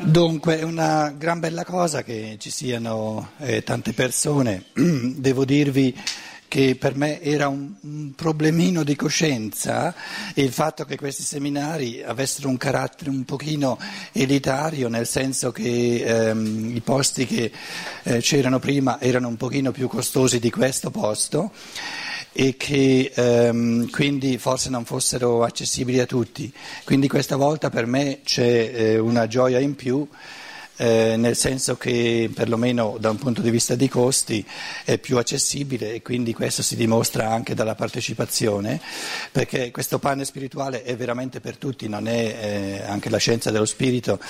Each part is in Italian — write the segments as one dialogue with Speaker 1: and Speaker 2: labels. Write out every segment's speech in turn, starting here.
Speaker 1: Dunque, è una gran bella cosa che ci siano eh, tante persone. Devo dirvi che per me era un, un, problemino di coscienza il fatto che questi seminari avessero un carattere un pochino elitario, nel senso che ehm, i posti che eh, c'erano prima erano un pochino più costosi di questo posto e che ehm, quindi forse non fossero accessibili a tutti. Quindi questa volta per me c'è eh, una gioia in più. Eh, nel senso che perlomeno da un punto di vista di costi è più accessibile e quindi questo si dimostra anche dalla partecipazione, perché questo pane spirituale è veramente per tutti, è eh, anche la scienza dello spirito,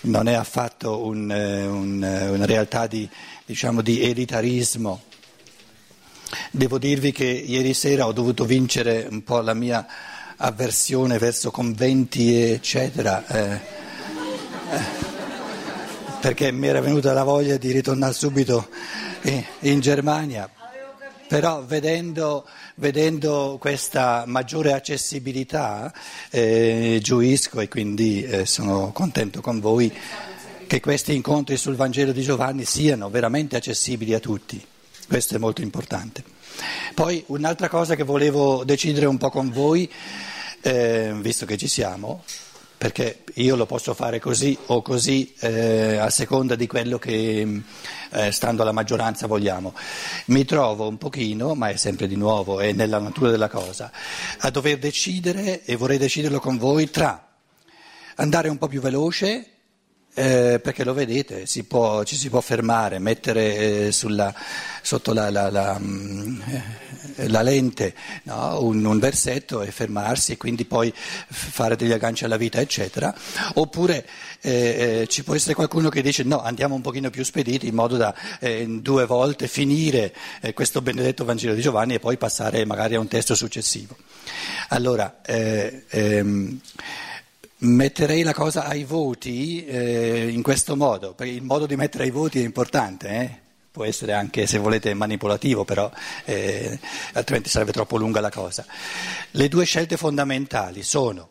Speaker 1: non è affatto un, eh, un, eh, una realtà di, diciamo, di elitarismo. Devo dirvi che ieri sera ho dovuto vincere un po' la mia avversione verso conventi, eccetera, eh, eh, perché mi era venuta la voglia di ritornare subito in, Germania. Però vedendo, vedendo, questa maggiore accessibilità eh, gioisco e quindi eh, sono contento con voi che questi incontri sul Vangelo di Giovanni siano veramente accessibili a tutti. Questo è molto importante. Poi un'altra cosa che volevo decidere un po' con voi, eh, visto che ci siamo, perché io lo posso fare così o così eh, a seconda di quello che eh, stando alla maggioranza vogliamo. Mi trovo un pochino, ma è sempre di nuovo, è nella natura della cosa, a dover decidere e vorrei deciderlo con voi tra andare un po' più veloce eh, perché lo vedete, si può, ci si può fermare, mettere eh, sulla, sotto la, la, la, mm, eh, la lente no? un, un, versetto e fermarsi e quindi poi fare degli agganci alla vita, eccetera. Oppure eh, eh, ci può essere qualcuno che dice no, andiamo un pochino più spediti in modo da due volte finire questo benedetto Vangelo di Giovanni e poi passare magari a un testo successivo. Allora, ehm, Metterei la cosa ai voti eh, in questo modo, perché il modo di mettere ai voti è importante, eh? può essere anche se volete manipolativo, però eh, altrimenti sarebbe troppo lunga la cosa. Le due scelte fondamentali sono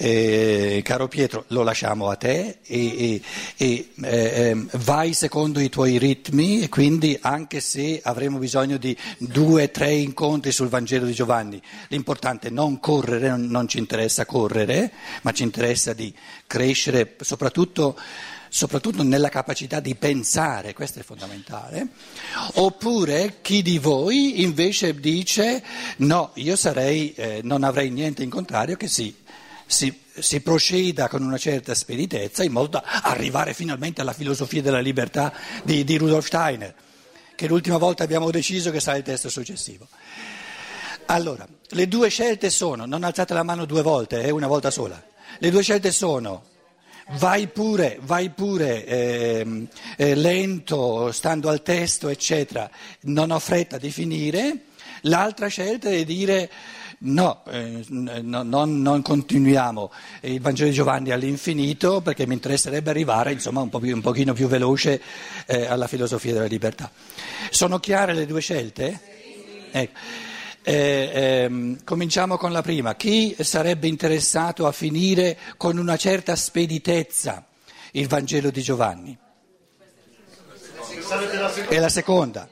Speaker 1: eh, caro Pietro, lo lasciamo a te e, e, e eh, vai secondo i tuoi ritmi e quindi anche se avremo bisogno di due tre incontri sul Vangelo di Giovanni, l'importante è non correre, non, non ci interessa correre, ma ci interessa di crescere soprattutto soprattutto nella capacità di pensare, questo è fondamentale, oppure chi di voi invece dice no, io sarei, eh, non avrei niente in contrario che sì, si, si, proceda con una certa speditezza in modo da arrivare finalmente alla filosofia della libertà di, di Rudolf Steiner, che l'ultima volta abbiamo deciso che sarà il testo successivo. Allora, le due scelte sono, non alzate la mano due volte, eh, una volta sola, le due scelte sono vai pure, vai pure eh, eh, lento, stando al testo, eccetera, non ho fretta di finire, l'altra scelta è dire No, eh, no non, non, continuiamo il Vangelo di Giovanni all'infinito perché mi interesserebbe arrivare insomma, un, po più, un pochino più veloce eh, alla filosofia della libertà. Sono chiare le due scelte? Ecco. Eh, ehm, cominciamo con la prima. Chi sarebbe interessato a finire con una certa speditezza il Vangelo di Giovanni? È la seconda.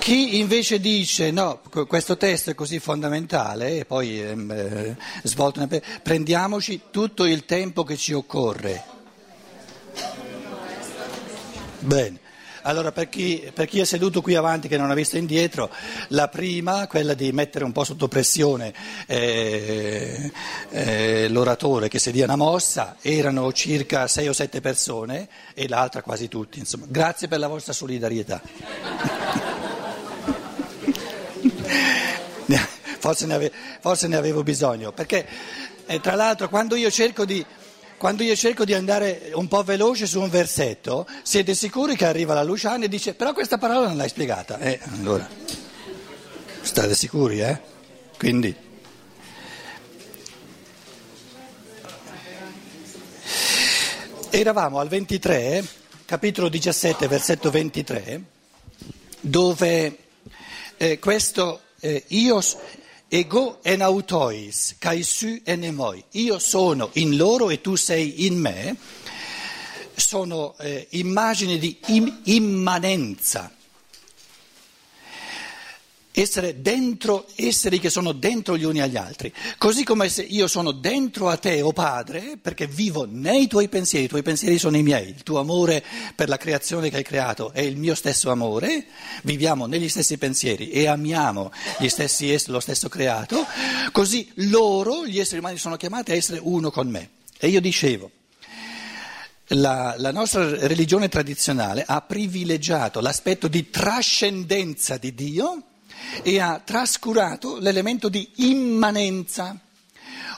Speaker 1: Chi invece dice no, questo testo è così fondamentale e poi ehm, eh, svolto, prendiamoci tutto il tempo che ci occorre. Bene. Allora, per chi, per chi, è seduto qui avanti che non ha visto indietro, la prima, quella di mettere un po' sotto pressione eh, eh, l'oratore che si dia una mossa, erano circa sei o sette persone e l'altra quasi tutti. Insomma, grazie per la vostra solidarietà. Forse, ne ave, forse ne avevo bisogno, perché eh, tra l'altro quando io cerco di... Quando io cerco di andare un po' veloce su un versetto, siete sicuri che arriva la Luciana e dice però questa parola non l'hai spiegata. Eh, allora, state sicuri, eh? Quindi... Eravamo al 23, capitolo 17, versetto 23, dove eh, questo eh, io ego en autois, kai su en emoi. Io sono in loro e tu sei in me, sono eh, immagini di im- immanenza essere dentro, esseri che sono dentro gli uni agli altri, così come se io sono dentro a te, o oh Padre, perché vivo nei tuoi pensieri, i tuoi pensieri sono i miei, il tuo amore per la creazione che hai creato è il mio stesso amore, viviamo negli stessi pensieri e amiamo stessi, lo stesso creato, così loro, gli esseri umani, sono chiamati a essere uno con me. E io dicevo, la, la, nostra religione tradizionale ha privilegiato l'aspetto di trascendenza di Dio e ha trascurato l'elemento di immanenza.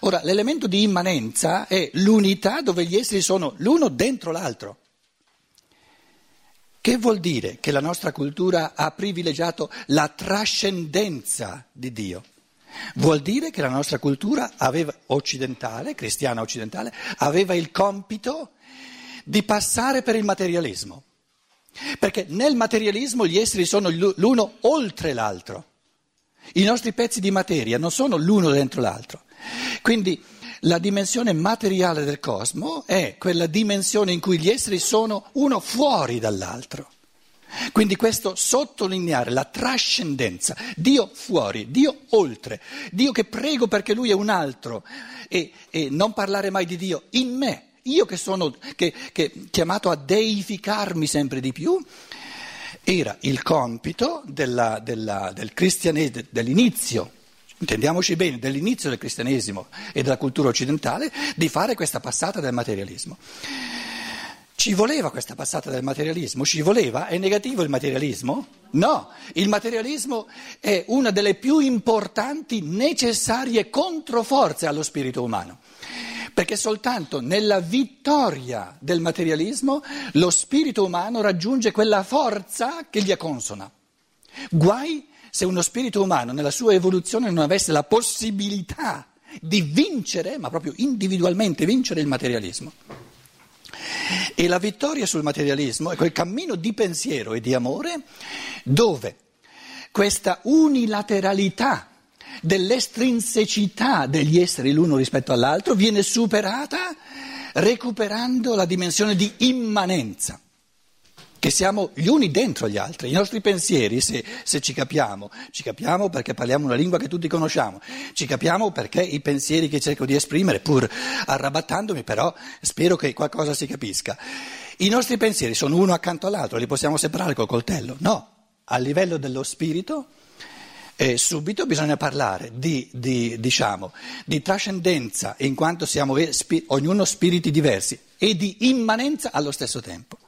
Speaker 1: Ora, l'elemento di immanenza è l'unità dove gli esseri sono l'uno dentro l'altro. Che vuol dire che la nostra cultura ha privilegiato la trascendenza di Dio? Vuol dire che la nostra cultura aveva, occidentale, cristiana occidentale, aveva il compito di passare per il materialismo. Perché nel materialismo gli esseri sono l'uno oltre l'altro. I nostri pezzi di materia non sono l'uno dentro l'altro. Quindi la dimensione materiale del cosmo è quella dimensione in cui gli esseri sono uno fuori dall'altro. Quindi questo sottolineare la trascendenza, Dio fuori, Dio oltre, Dio che prego perché Lui è un altro e, e non parlare mai di Dio in me. Io che sono che, che, chiamato a deificarmi sempre di più, era il compito della, della, del cristianesimo, dell'inizio, intendiamoci bene, dell'inizio del cristianesimo e della cultura occidentale, di fare questa passata del materialismo. Ci voleva questa passata del materialismo? Ci voleva? È negativo il materialismo? No, il materialismo è una delle più importanti, necessarie controforze allo spirito umano perché soltanto nella vittoria del materialismo lo spirito umano raggiunge quella forza che gli è consona. Guai se uno spirito umano nella sua evoluzione non avesse la possibilità di vincere, ma proprio individualmente vincere il materialismo. E la vittoria sul materialismo è quel cammino di pensiero e di amore dove questa unilateralità dell'estrinsecità degli esseri l'uno rispetto all'altro viene superata recuperando la dimensione di immanenza, che siamo gli uni dentro gli altri. I nostri pensieri, se, se, ci capiamo, ci capiamo perché parliamo una lingua che tutti conosciamo, ci capiamo perché i pensieri che cerco di esprimere, pur arrabattandomi, però spero che qualcosa si capisca. I nostri pensieri sono uno accanto all'altro, li possiamo separare col coltello? No, a livello dello spirito eh, subito bisogna parlare di, di, diciamo, di trascendenza in quanto siamo spi- ognuno spiriti diversi e di immanenza allo stesso tempo.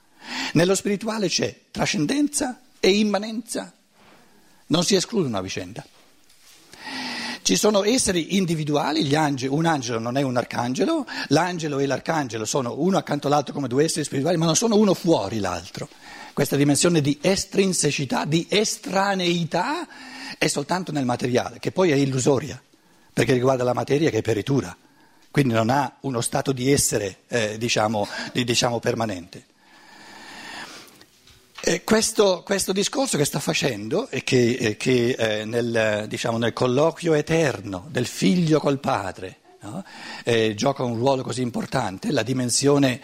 Speaker 1: Nello spirituale c'è trascendenza e immanenza, non si escludono a vicenda. Ci sono esseri individuali, angeli, un angelo non è un arcangelo, l'angelo e l'arcangelo sono uno accanto all'altro come due esseri spirituali, ma non sono uno fuori l'altro. Questa dimensione di estrinsecità, di estraneità è soltanto nel materiale, che poi è illusoria, perché riguarda la materia che è peritura, quindi non ha uno stato di essere, eh, diciamo, di, diciamo, permanente. Questo, questo, discorso che sta facendo e che, che eh, nel, diciamo, nel, colloquio eterno del figlio col padre no? eh, gioca un ruolo così importante, la dimensione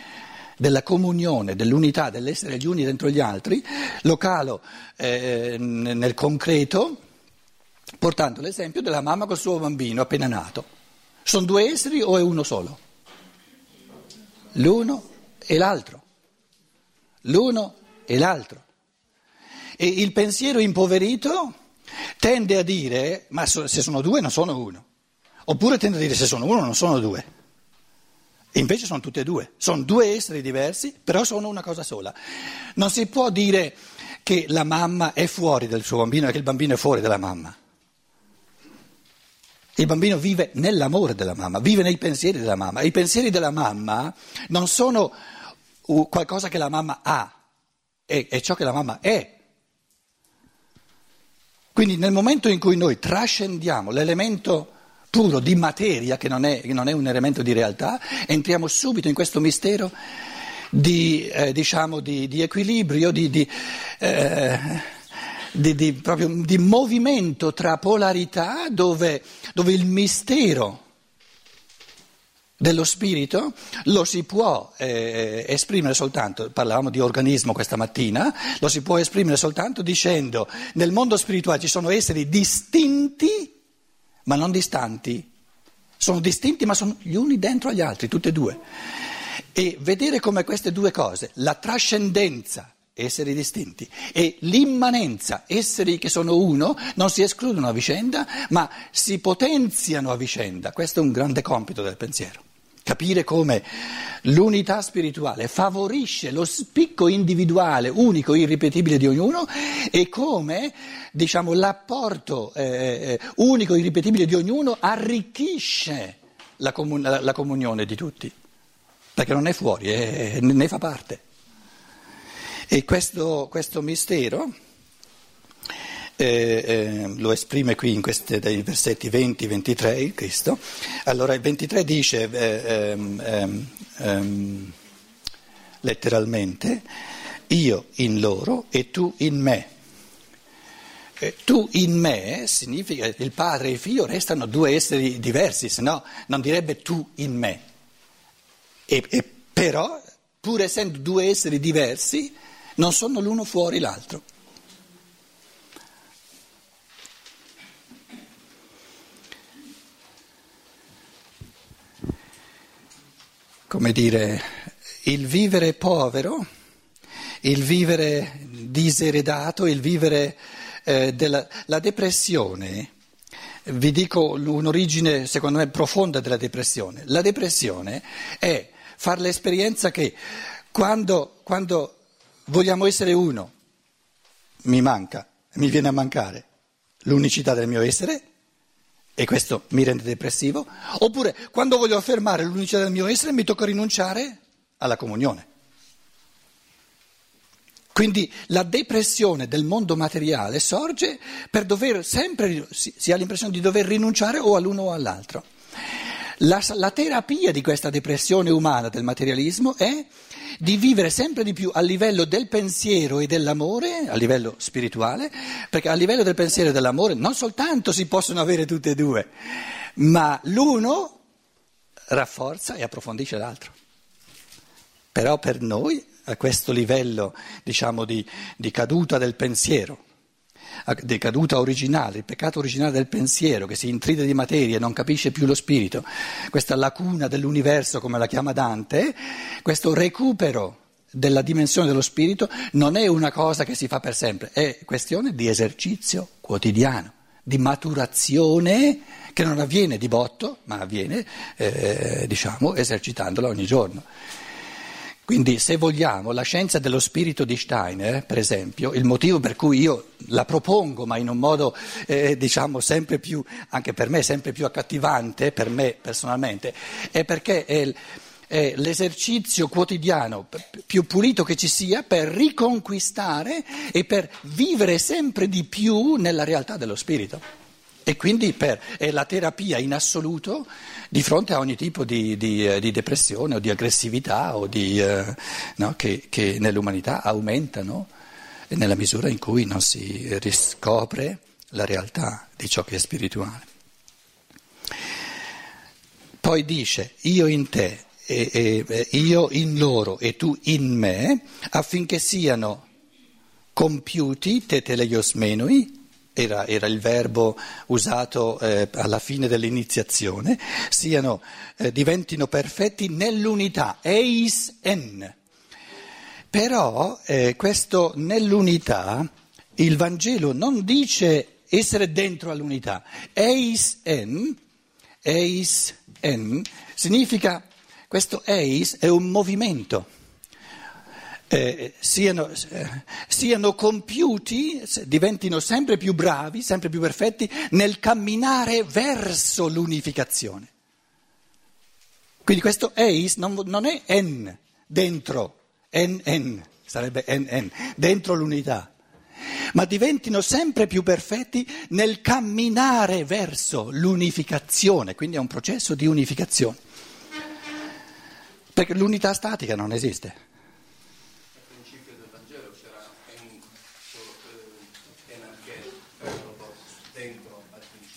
Speaker 1: della comunione, dell'unità, dell'essere gli uni dentro gli altri, lo calo eh, nel concreto portando l'esempio della mamma col suo bambino appena nato. Sono due esseri o è uno solo? L'uno e l'altro. L'uno e l'altro. E il pensiero impoverito tende a dire, ma se sono due non sono uno. Oppure tende a dire, se sono uno non sono due. Invece sono tutte e due. Sono due esseri diversi, però sono una cosa sola. Non si può dire che la mamma è fuori del suo bambino e che il bambino è fuori dalla mamma. Il bambino vive nell'amore della mamma, vive nei pensieri della mamma. I pensieri della mamma non sono qualcosa che la mamma ha, è, è ciò che la mamma è. Quindi nel momento in cui noi trascendiamo l'elemento puro di materia, che non è, non è un elemento di realtà, entriamo subito in questo mistero di, eh, diciamo, di, di equilibrio, di, di, eh, di, di, proprio, di movimento tra polarità dove, dove il mistero dello spirito lo si può eh, esprimere soltanto, parlavamo di organismo questa mattina, lo si può esprimere soltanto dicendo nel mondo spirituale ci sono esseri distinti ma non distanti, sono distinti ma sono gli uni dentro agli altri, tutti e due. E vedere come queste due cose, la trascendenza, esseri distinti, e l'immanenza, esseri che sono uno, non si escludono a vicenda, ma si potenziano a vicenda. Questo è un grande compito del pensiero. Capire come l'unità spirituale favorisce lo spicco individuale, unico, irripetibile di ognuno e come diciamo, l'apporto eh, eh unico, irripetibile di ognuno arricchisce la, comun- la comunione di tutti, perché non è fuori, è, ne fa parte. E questo, questo mistero eh, eh, lo esprime qui in questi dai versetti 20-23 il Cristo. Allora il 23 dice eh, ehm, ehm, ehm, letteralmente io in loro e tu in me. Eh, tu in me significa il padre e il figlio restano due esseri diversi, se no non direbbe tu in me. E, e però, pur essendo due esseri diversi, non sono l'uno fuori l'altro. come dire, il vivere povero, il vivere diseredato, il vivere eh, della la depressione. Vi dico un'origine secondo me profonda della depressione. La depressione è fare l'esperienza che quando, quando vogliamo essere uno mi manca, mi viene a mancare l'unicità del mio essere e questo mi rende depressivo, oppure quando voglio affermare l'unicità del mio essere mi tocca rinunciare alla comunione. Quindi la depressione del mondo materiale sorge per dover sempre, si ha l'impressione di dover rinunciare o all'uno o all'altro. La, la terapia di questa depressione umana del materialismo è di vivere sempre di più a livello del pensiero e dell'amore, a livello spirituale, perché a livello del pensiero e dell'amore non soltanto si possono avere tutte e due, ma l'uno rafforza e approfondisce l'altro. Però per noi, a questo livello diciamo, di, di caduta del pensiero, decaduta originale, il peccato originale del pensiero che si intride di materia e non capisce più lo spirito, questa lacuna dell'universo come la chiama Dante, questo recupero della dimensione dello spirito non è una cosa che si fa per sempre, è questione di esercizio quotidiano, di maturazione che non avviene di botto, ma avviene eh, diciamo esercitandola ogni giorno. Quindi se vogliamo la scienza dello spirito di Steiner, per esempio, il motivo per cui io la propongo, ma in un modo eh, diciamo sempre più, anche per me sempre più accattivante, per me personalmente, è perché è, è l'esercizio quotidiano più pulito che ci sia per riconquistare e per vivere sempre di più nella realtà dello spirito. E quindi per, è la terapia in assoluto di fronte a ogni tipo di, di, eh, di depressione o di aggressività o di, eh, no, che, che, nell'umanità aumentano nella misura in cui non si riscopre la realtà di ciò che è spirituale. Poi dice io in te, e, e, io in loro e tu in me, affinché siano compiuti teteleios menui, era, era, il verbo usato eh, alla fine dell'iniziazione, siano, eh, diventino perfetti nell'unità, eis en. Però eh, questo nell'unità, il Vangelo non dice essere dentro all'unità, eis en, eis en significa, questo eis è un movimento eh, siano, eh, siano compiuti, diventino sempre più bravi, sempre più perfetti nel camminare verso l'unificazione. Quindi questo eis non, non è en dentro, en en, sarebbe en en, dentro l'unità, ma diventino sempre più perfetti nel camminare verso l'unificazione, quindi è un processo di unificazione. Perché l'unità statica non esiste.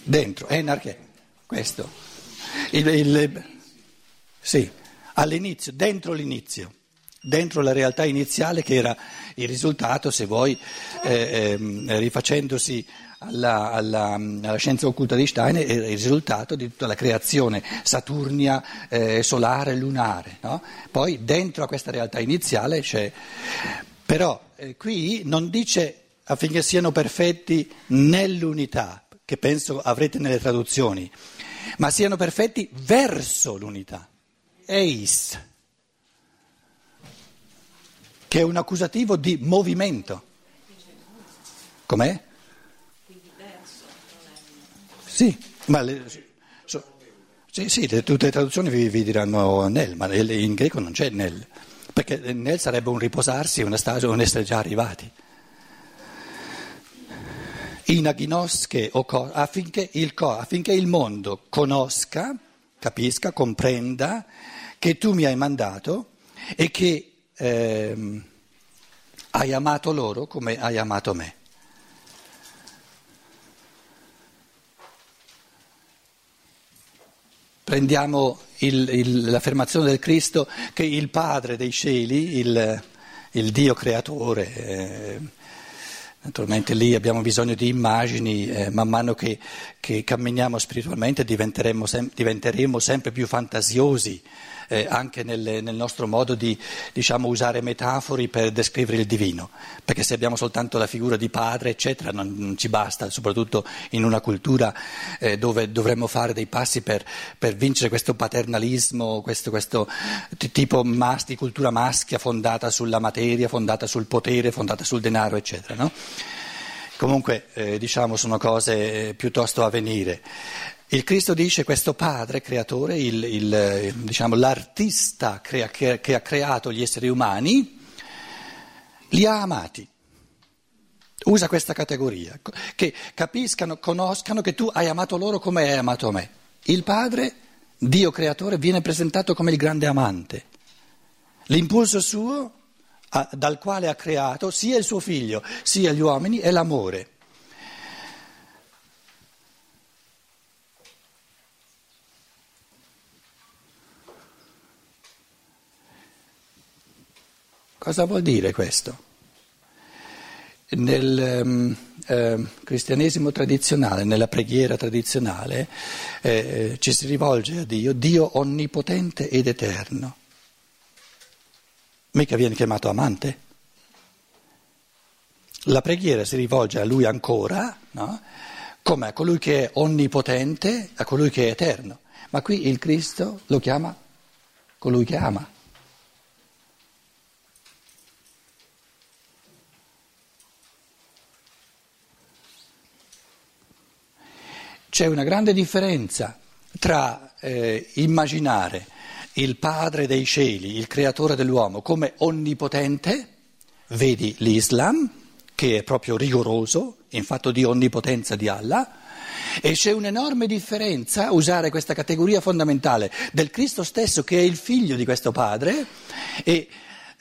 Speaker 1: Dentro, enarche, questo. Il, il, sì, all'inizio, dentro l'inizio, dentro la realtà iniziale che era il risultato, se vuoi, eh, eh, rifacendosi alla, alla, alla, scienza occulta di Stein, è il risultato di tutta la creazione saturnia, eh, solare, lunare. No? Poi dentro a questa realtà iniziale c'è... Però eh, qui non dice affinché siano perfetti nell'unità, che penso avrete nelle traduzioni, ma siano perfetti verso l'unità. Eis, che è un accusativo di movimento. Com'è? Sì, ma le, so, sì, sì, tutte le traduzioni vi, vi, diranno nel, ma in greco non c'è nel, perché nel sarebbe un riposarsi, una stasi, un essere già arrivati. In agnosche affinché il, affinché il mondo conosca, capisca, comprenda che tu mi hai mandato e che eh, hai amato loro come hai amato me. Prendiamo il, il, l'affermazione del Cristo che il Padre dei cieli, il, il Dio creatore, eh, naturalmente lì abbiamo bisogno di immagini, eh, man mano che, che camminiamo spiritualmente diventeremo, sem- diventeremo sempre più fantasiosi eh, anche nel, nel, nostro modo di diciamo, usare metafori per descrivere il divino, perché se abbiamo soltanto la figura di padre, eccetera, non, non ci basta, soprattutto in una cultura eh, dove dovremmo fare dei passi per, per vincere questo paternalismo, questo, questo tipo mas- di cultura maschia fondata sulla materia, fondata sul potere, fondata sul denaro, eccetera. No? Comunque, eh, diciamo, sono cose eh, piuttosto a venire. Il Cristo dice questo padre creatore, il, il, diciamo, l'artista crea, che, che ha creato gli esseri umani, li ha amati. Usa questa categoria, che capiscano, conoscano che tu hai amato loro come hai amato me. Il padre, Dio creatore, viene presentato come il grande amante. L'impulso suo, dal quale ha creato sia il suo figlio sia gli uomini, è l'amore. Cosa vuol dire questo? Nel eh, cristianesimo tradizionale, nella preghiera tradizionale, eh, ci si rivolge a Dio, Dio onnipotente ed eterno. Mica viene chiamato amante. La preghiera si rivolge a Lui ancora, no? come a colui che è onnipotente, a colui che è eterno. Ma qui il Cristo lo chiama colui che ama. C'è una grande differenza tra eh, immaginare il Padre dei cieli, il creatore dell'uomo, come onnipotente, vedi l'Islam, che è proprio rigoroso in fatto di onnipotenza di Allah, e c'è un'enorme differenza usare questa categoria fondamentale del Cristo stesso che è il figlio di questo Padre e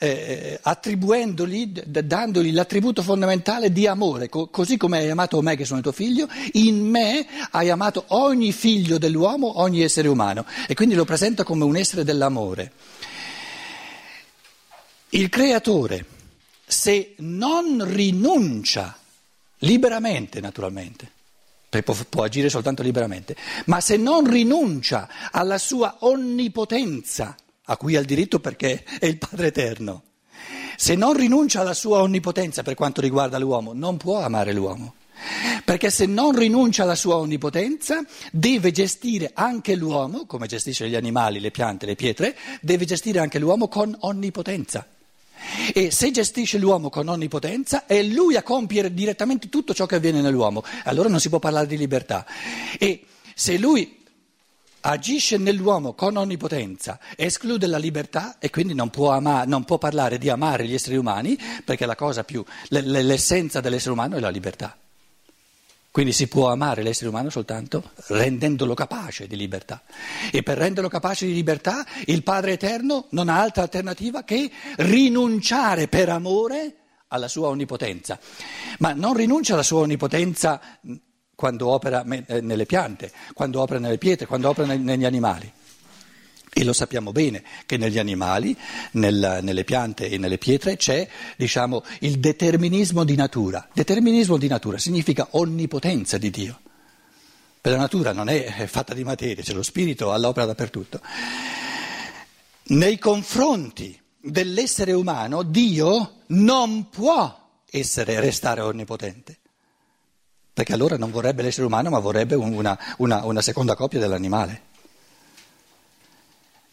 Speaker 1: eh, attribuendogli, dandogli l'attributo fondamentale di amore, Co- così come hai amato me che sono il tuo figlio, in me hai amato ogni figlio dell'uomo, ogni essere umano e quindi lo presenta come un essere dell'amore. Il creatore, se non rinuncia liberamente, naturalmente, può, può agire soltanto liberamente, ma se non rinuncia alla sua onnipotenza, a cui ha il diritto perché è il Padre Eterno. Se non rinuncia alla sua onnipotenza per quanto riguarda l'uomo, non può amare l'uomo. Perché se non rinuncia alla sua onnipotenza, deve gestire anche l'uomo, come gestisce gli animali, le piante, le pietre, deve gestire anche l'uomo con onnipotenza. E se gestisce l'uomo con onnipotenza, è lui a compiere direttamente tutto ciò che avviene nell'uomo. Allora non si può parlare di libertà. E se lui agisce nell'uomo con onnipotenza, esclude la libertà e quindi non può, ama- non può parlare di amare gli esseri umani perché più, l'essenza dell'essere umano è la libertà. Quindi si può amare l'essere umano soltanto rendendolo capace di libertà. E per renderlo capace di libertà il Padre Eterno non ha altra alternativa che rinunciare per amore alla sua onnipotenza. Ma non rinuncia alla sua onnipotenza quando opera eh, nelle piante, quando opera nelle pietre, quando opera negli animali. E lo sappiamo bene che negli animali, nel, nelle piante e nelle pietre c'è diciamo, il determinismo di natura. Determinismo di natura significa onnipotenza di Dio. Per la natura non è fatta di materia, c'è lo spirito all'opera dappertutto. Nei confronti dell'essere umano Dio non può essere, restare onnipotente. Perché allora non vorrebbe l'essere umano, ma vorrebbe una, una, una seconda coppia dell'animale.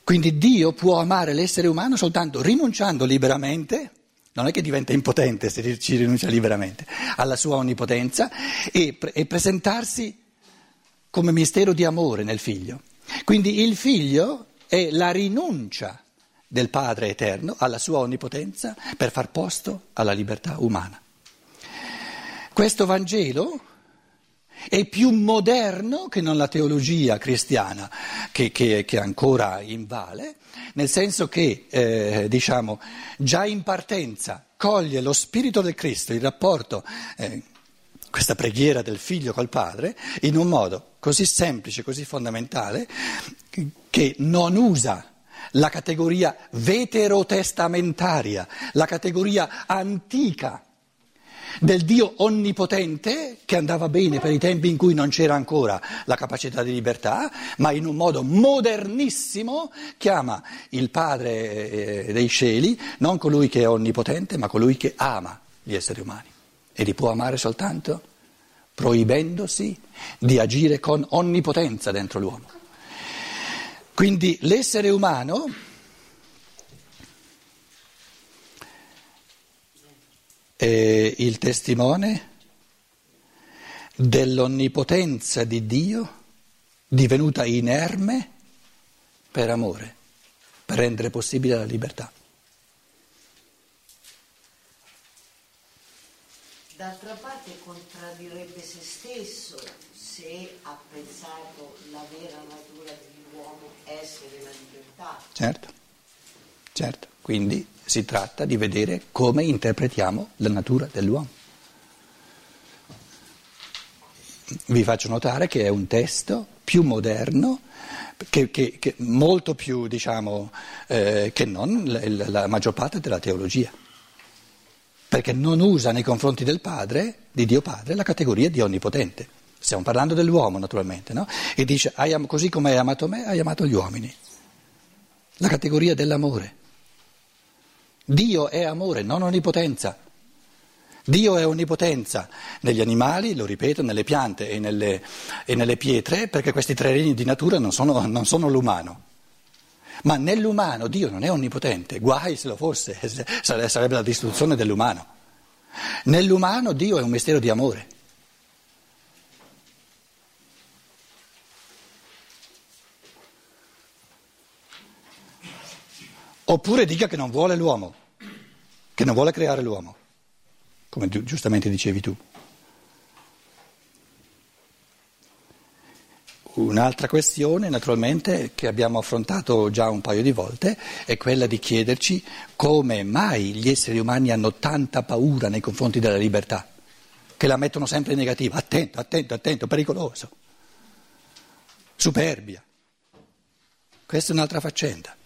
Speaker 1: Quindi Dio può amare l'essere umano soltanto rinunciando liberamente, non è che diventa impotente se ci rinuncia liberamente, alla sua onnipotenza e, e presentarsi come mistero di amore nel figlio. Quindi il figlio è la rinuncia del Padre eterno alla sua onnipotenza per far posto alla libertà umana. Questo Vangelo è più moderno che non la teologia cristiana che, che, che ancora invale, nel senso che eh, diciamo, già in partenza coglie lo spirito del Cristo, il rapporto, eh, questa preghiera del figlio col padre, in un modo così semplice, così fondamentale, che non usa la categoria veterotestamentaria, la categoria antica del Dio onnipotente che andava bene per i tempi in cui non c'era ancora la capacità di libertà, ma in un modo modernissimo chiama il Padre eh, dei cieli non colui che è onnipotente, ma colui che ama gli esseri umani e li può amare soltanto proibendosi di agire con onnipotenza dentro l'uomo. Quindi l'essere umano è il testimone dell'onnipotenza di Dio divenuta inerme per amore, per rendere possibile la libertà.
Speaker 2: D'altra parte contraddirebbe se stesso se ha pensato la vera natura dell'uomo essere la libertà.
Speaker 1: Certo, certo. Quindi si tratta di vedere come interpretiamo la natura dell'uomo. Vi faccio notare che è un testo più moderno, che, che, che molto più, diciamo, eh, che non la, la maggior parte della teologia perché non usa nei confronti del Padre, di Dio Padre, la categoria di onnipotente. Stiamo parlando dell'uomo naturalmente, no? E dice, così come hai amato me, hai amato gli uomini. La categoria dell'amore. Dio è amore, non onnipotenza. Dio è onnipotenza negli animali, lo ripeto, nelle piante e nelle, e nelle pietre, perché questi tre regni di natura non sono, non sono l'umano. Ma nell'umano Dio non è onnipotente, guai se lo fosse, sarebbe la distruzione dell'umano. Nell'umano Dio è un mistero di amore. Oppure dica che non vuole l'uomo che non vuole creare l'uomo, come giustamente dicevi tu. Un'altra questione, naturalmente, che abbiamo affrontato già un paio di volte, è quella di chiederci come mai gli esseri umani hanno tanta paura nei confronti della libertà, che la mettono sempre in negativa, attento, attento, attento, pericoloso, superbia. Questa è un'altra faccenda.